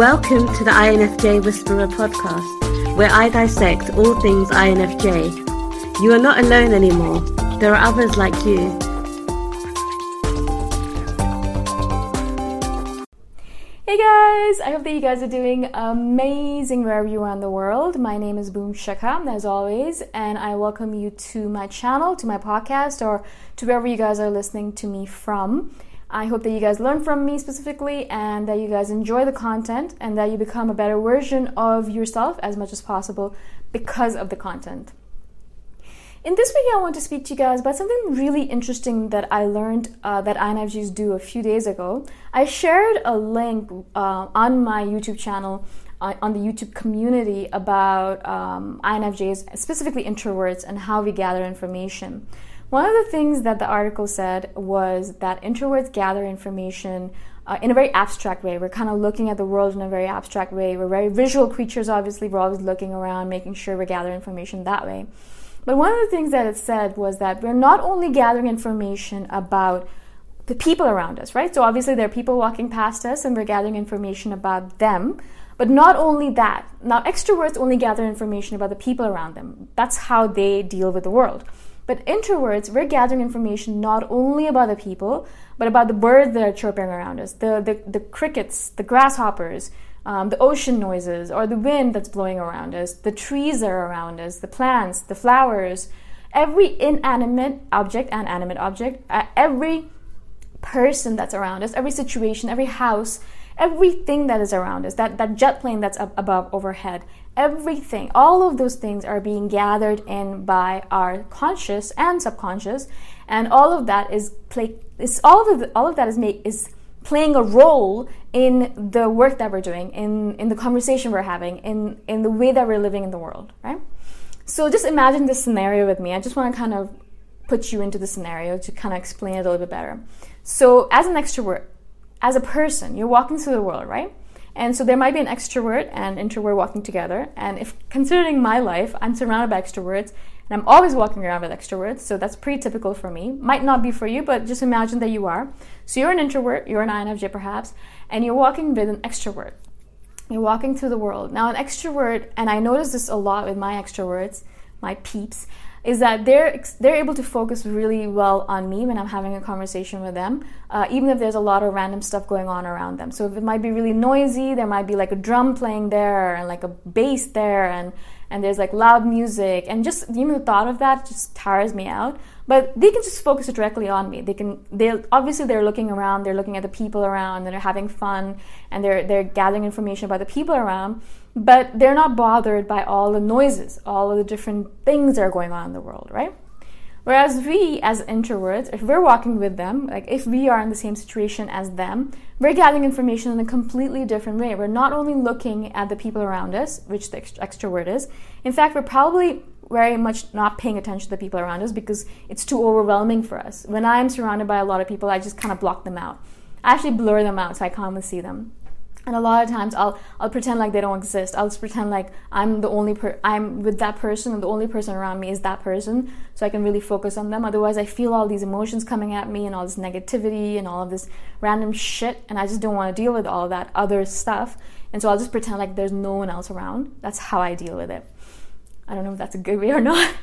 Welcome to the INFJ Whisperer podcast, where I dissect all things INFJ. You are not alone anymore, there are others like you. Hey guys, I hope that you guys are doing amazing wherever you are in the world. My name is Boom Shikha, as always, and I welcome you to my channel, to my podcast, or to wherever you guys are listening to me from. I hope that you guys learn from me specifically and that you guys enjoy the content and that you become a better version of yourself as much as possible because of the content. In this video, I want to speak to you guys about something really interesting that I learned uh, that INFJs do a few days ago. I shared a link uh, on my YouTube channel, uh, on the YouTube community, about um, INFJs, specifically introverts, and how we gather information. One of the things that the article said was that introverts gather information uh, in a very abstract way. We're kind of looking at the world in a very abstract way. We're very visual creatures, obviously. We're always looking around, making sure we gather information that way. But one of the things that it said was that we're not only gathering information about the people around us, right? So obviously there are people walking past us and we're gathering information about them. But not only that, now extroverts only gather information about the people around them. That's how they deal with the world. But introverts, we're gathering information not only about the people, but about the birds that are chirping around us, the, the, the crickets, the grasshoppers, um, the ocean noises, or the wind that's blowing around us, the trees that are around us, the plants, the flowers, every inanimate object and animate object, uh, every person that's around us, every situation, every house, everything that is around us, that, that jet plane that's up above overhead, everything, all of those things are being gathered in by our conscious and subconscious, and all of that is play is all of the, all of that is make is playing a role in the work that we're doing, in in the conversation we're having, in in the way that we're living in the world, right? So just imagine this scenario with me. I just want to kind of put you into the scenario to kind of explain it a little bit better. So, as an extrovert, as a person, you're walking through the world, right? And so there might be an extrovert and introvert walking together. And if considering my life, I'm surrounded by extroverts and I'm always walking around with extroverts, so that's pretty typical for me. Might not be for you, but just imagine that you are. So you're an introvert, you're an INFJ perhaps, and you're walking with an extrovert. You're walking through the world. Now, an extrovert, and I notice this a lot with my extroverts, my peeps, is that they're they're able to focus really well on me when I'm having a conversation with them, uh, even if there's a lot of random stuff going on around them. So if it might be really noisy, there might be like a drum playing there and like a bass there, and and there's like loud music, and just even the thought of that just tires me out. But they can just focus directly on me. They can they obviously they're looking around, they're looking at the people around, and they're having fun, and they're they're gathering information about the people around but they're not bothered by all the noises, all of the different things that are going on in the world, right? Whereas we, as introverts, if we're walking with them, like if we are in the same situation as them, we're gathering information in a completely different way. We're not only looking at the people around us, which the extrovert is, in fact, we're probably very much not paying attention to the people around us because it's too overwhelming for us. When I'm surrounded by a lot of people, I just kind of block them out. I actually blur them out so I can't even see them and a lot of times I'll I'll pretend like they don't exist. I'll just pretend like I'm the only per I'm with that person and the only person around me is that person, so I can really focus on them. Otherwise, I feel all these emotions coming at me and all this negativity and all of this random shit, and I just don't want to deal with all that other stuff. And so I'll just pretend like there's no one else around. That's how I deal with it. I don't know if that's a good way or not.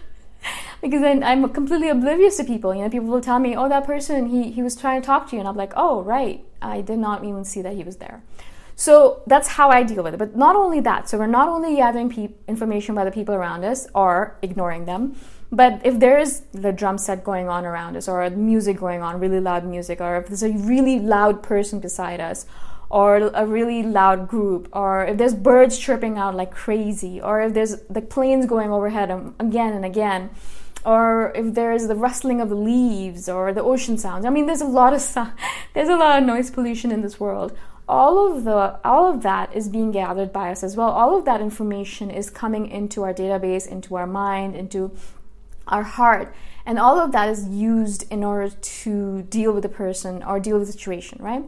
because then I'm completely oblivious to people. You know, people will tell me, "Oh, that person, he he was trying to talk to you," and I'm like, "Oh, right, I did not even see that he was there." So that's how I deal with it. But not only that, so we're not only gathering pe- information by the people around us or ignoring them, but if there is the drum set going on around us or music going on, really loud music, or if there's a really loud person beside us, or a really loud group, or if there's birds chirping out like crazy, or if there's the planes going overhead um, again and again, or if there's the rustling of the leaves or the ocean sounds. I mean, there's a lot of sound, there's a lot of noise pollution in this world all of the all of that is being gathered by us as well. All of that information is coming into our database into our mind into our heart. And all of that is used in order to deal with the person or deal with the situation right?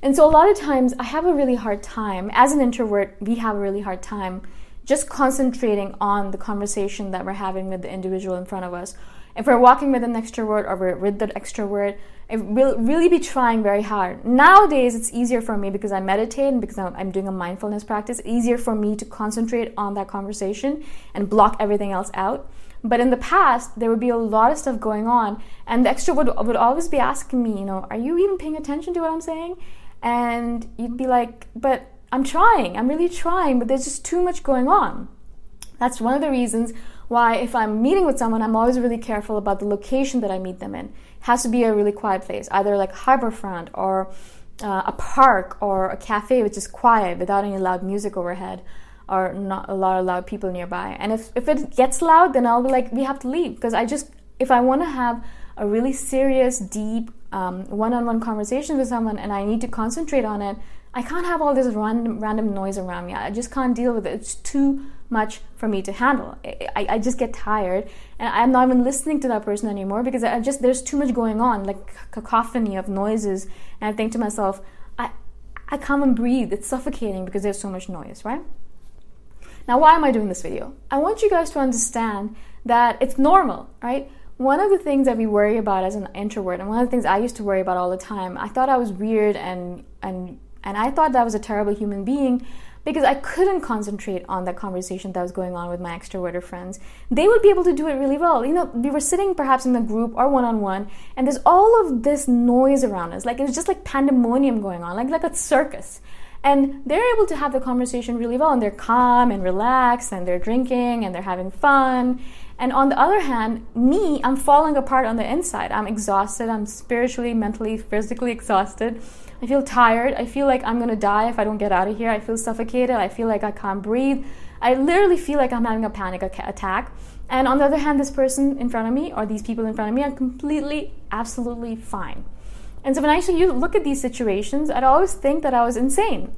And so a lot of times i have a really hard time as an introvert we have a really hard time just concentrating on the conversation that we're having with the individual in front of us if we're walking with an extrovert or we're with the extrovert I will really be trying very hard. Nowadays, it's easier for me because I meditate and because I'm, doing a mindfulness practice, easier for me to concentrate on that conversation and block everything else out. But in the past, there would be a lot of stuff going on, and the extrovert would, would always be asking me, you know, are you even paying attention to what I'm saying? And you'd be like, but I'm trying, I'm really trying, but there's just too much going on. That's one of the reasons why, if I'm meeting with someone, I'm always really careful about the location that I meet them in It has to be a really quiet place, either like harborfront or uh, a park or a cafe which is quiet without any loud music overhead or not a lot of loud people nearby. And if, if it gets loud, then I'll be like, we have to leave because I just, if I want to have a really serious, deep, Um, one on one conversation with someone and I need to concentrate on it, I can't have all this random, random noise around me. I just can't deal with it. It's too much for me to handle. I, I just get tired and I'm not even listening to that person anymore because I just there's too much going on, like cacophony of noises. And I think to myself, I I can't even breathe. It's suffocating because there's so much noise, right? Now, why am I doing this video? I want you guys to understand that it's normal, right? One of the things that we worry about as an introvert, and one of the things I used to worry about all the time, I thought I was weird and and and I thought that I was a terrible human being because I couldn't concentrate on the conversation that was going on with my extroverted friends. They would be able to do it really well. You know, we were sitting perhaps in a group or one on one, and there's all of this noise around us. Like it was just like pandemonium going on, like like a circus. And they're able to have the conversation really well, and they're calm and relaxed, and they're drinking and they're having fun. And on the other hand, me, I'm falling apart on the inside. I'm exhausted. I'm spiritually, mentally, physically exhausted. I feel tired. I feel like I'm gonna die if I don't get out of here. I feel suffocated. I feel like I can't breathe. I literally feel like I'm having a panic attack. And on the other hand, this person in front of me or these people in front of me are completely, absolutely fine. And so when I actually look at these situations, I'd always think that I was insane.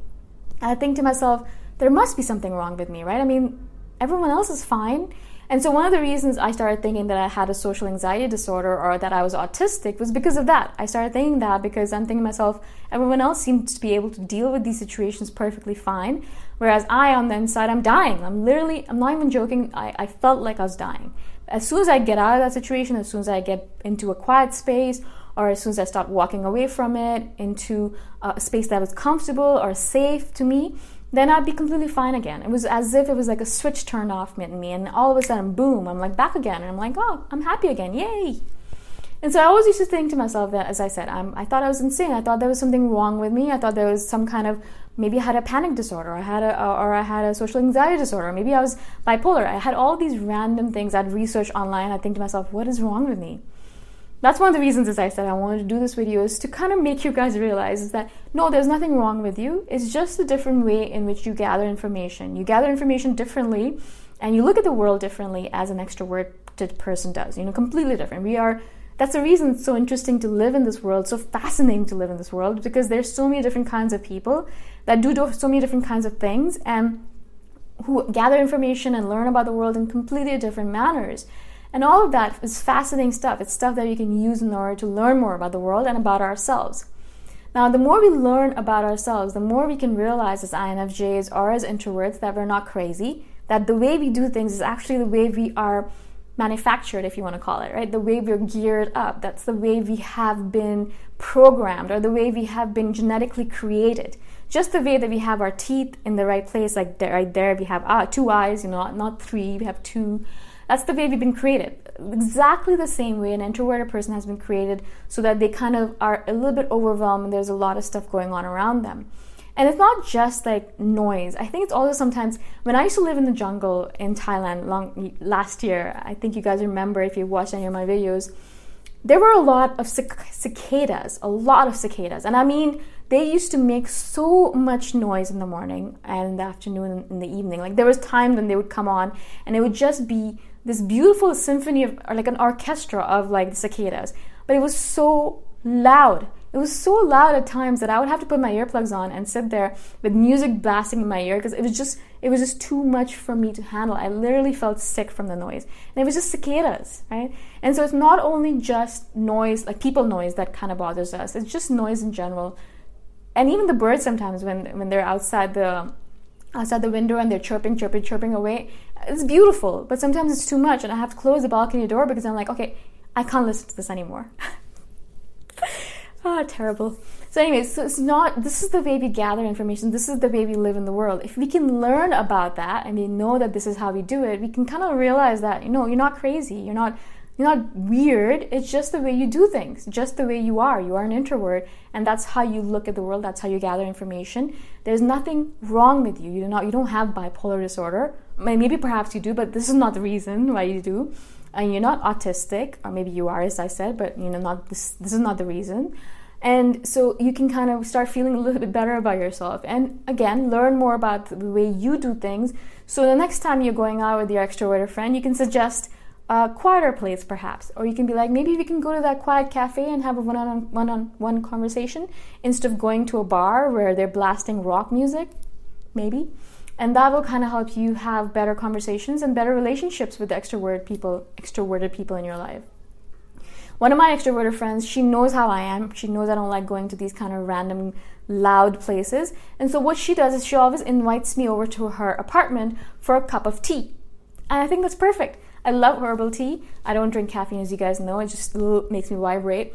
And I think to myself, there must be something wrong with me, right? I mean, everyone else is fine. And so one of the reasons I started thinking that I had a social anxiety disorder or that I was autistic was because of that. I started thinking that because I'm thinking myself, everyone else seems to be able to deal with these situations perfectly fine, whereas I on the inside I'm dying. I'm literally I'm not even joking, I, I felt like I was dying. As soon as I get out of that situation, as soon as I get into a quiet space or as soon as I start walking away from it into a space that was comfortable or safe to me, then I'd be completely fine again. It was as if it was like a switch turned off in me, and all of a sudden, boom, I'm like back again, and I'm like, oh, I'm happy again, yay! And so I always used to think to myself that, as I said, I'm, I thought I was insane. I thought there was something wrong with me. I thought there was some kind of maybe I had a panic disorder, I had a, or I had a social anxiety disorder, maybe I was bipolar. I had all these random things I'd research online. I'd think to myself, what is wrong with me? That's one of the reasons, as I said, I wanted to do this video is to kind of make you guys realize is that no, there's nothing wrong with you. It's just a different way in which you gather information. You gather information differently, and you look at the world differently as an extroverted person does. You know, completely different. We are. That's the reason it's so interesting to live in this world, so fascinating to live in this world, because there's so many different kinds of people that do so many different kinds of things and who gather information and learn about the world in completely different manners. And all of that is fascinating stuff. It's stuff that you can use in order to learn more about the world and about ourselves. Now, the more we learn about ourselves, the more we can realize as INFJs or as introverts that we're not crazy, that the way we do things is actually the way we are manufactured, if you want to call it, right? The way we're geared up. That's the way we have been programmed or the way we have been genetically created. Just the way that we have our teeth in the right place, like there, right there, we have ah, two eyes, you know, not, not three, we have two that's the way we've been created. Exactly the same way an introverted person has been created so that they kind of are a little bit overwhelmed and there's a lot of stuff going on around them. And it's not just like noise. I think it's also sometimes when I used to live in the jungle in Thailand long last year, I think you guys remember if you watched any of my videos, there were a lot of cicadas, a lot of cicadas. And I mean, they used to make so much noise in the morning and in the afternoon and in the evening. Like there was time when they would come on and it would just be this beautiful symphony of or like an orchestra of like the cicadas. But it was so loud. It was so loud at times that i would have to put my earplugs on and sit there with music blasting in my ear because it was just it was just too much for me to handle. I literally felt sick from the noise. And it was just cicadas right? And so it's not only just noise like people noise that kind of bothers us. It's just noise in general. And even the birds sometimes when when they're outside the outside the window and they're chirping, chirping, chirping away. It's beautiful, but sometimes it's too much, and I have to close the balcony door because I'm like, okay, I can't listen to this anymore. ah, terrible. So, anyways, so it's not. This is the way we gather information. This is the way we live in the world. If we can learn about that and we know that this is how we do it, we can kind of realize that you know you're not crazy. You're not you're not weird. It's just the way you do things, just the way you are. You are an introvert, and that's how you look at the world. That's how you gather information. There's nothing wrong with you. You do not. You don't have bipolar disorder. Maybe perhaps you do, but this is not the reason why you do. And you're not autistic, or maybe you are, as I said, but you know, not this. This is not the reason. And so you can kind of start feeling a little bit better about yourself. And again, learn more about the way you do things. So the next time you're going out with your extroverted friend, you can suggest a quieter place perhaps. Or you can be like maybe we can go to that quiet cafe and have a one-on one-on-one conversation instead of going to a bar where they're blasting rock music maybe. And that will kind of help you have better conversations and better relationships with extrovert people extroverted people in your life. One of my extroverted friends she knows how i am. She knows i don't like going to these kind of random loud places. And so what she does is she always invites me over to her apartment for a cup of tea. And i think that's perfect I love herbal tea. I don't drink caffeine, as you guys know. It just makes me vibrate.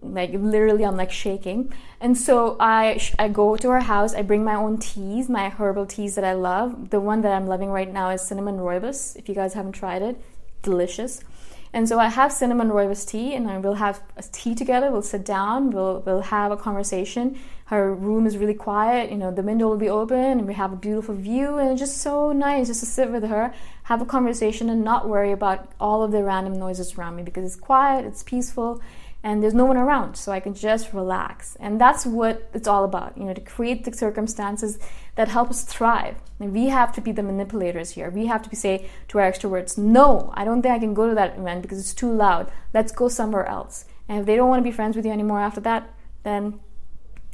Like literally, I'm like shaking. And so I I go to her house. I bring my own teas, my herbal teas that I love. The one that I'm loving right now is cinnamon rooibos. If you guys haven't tried it, delicious. And so I have cinnamon rooibos tea, and I will have a tea together. We'll sit down. We'll we'll have a conversation. Her room is really quiet. You know, the window will be open, and we have a beautiful view, and it's just so nice just to sit with her, have a conversation, and not worry about all of the random noises around me because it's quiet, it's peaceful, and there's no one around, so I can just relax. And that's what it's all about. You know, to create the circumstances that help us thrive. And we have to be the manipulators here. We have to say to our extroverts, no, I don't think I can go to that event because it's too loud. Let's go somewhere else. And if they don't want to be friends with you anymore after that, then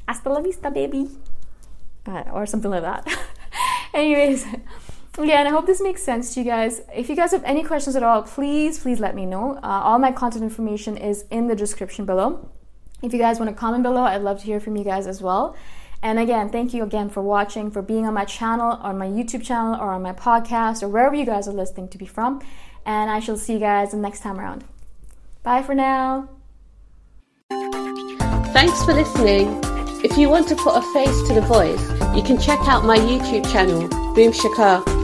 hasta la vista, baby. Uh, or something like that. Anyways, yeah, and I hope this makes sense to you guys. If you guys have any questions at all, please, please let me know. Uh, all my contact information is in the description below. If you guys want to comment below, I'd love to hear from you guys as well. And again, thank you again for watching, for being on my channel, on my YouTube channel, or on my podcast, or wherever you guys are listening to be from. And I shall see you guys the next time around. Bye for now. Thanks for listening. If you want to put a face to the voice, you can check out my YouTube channel, Boom Shikha.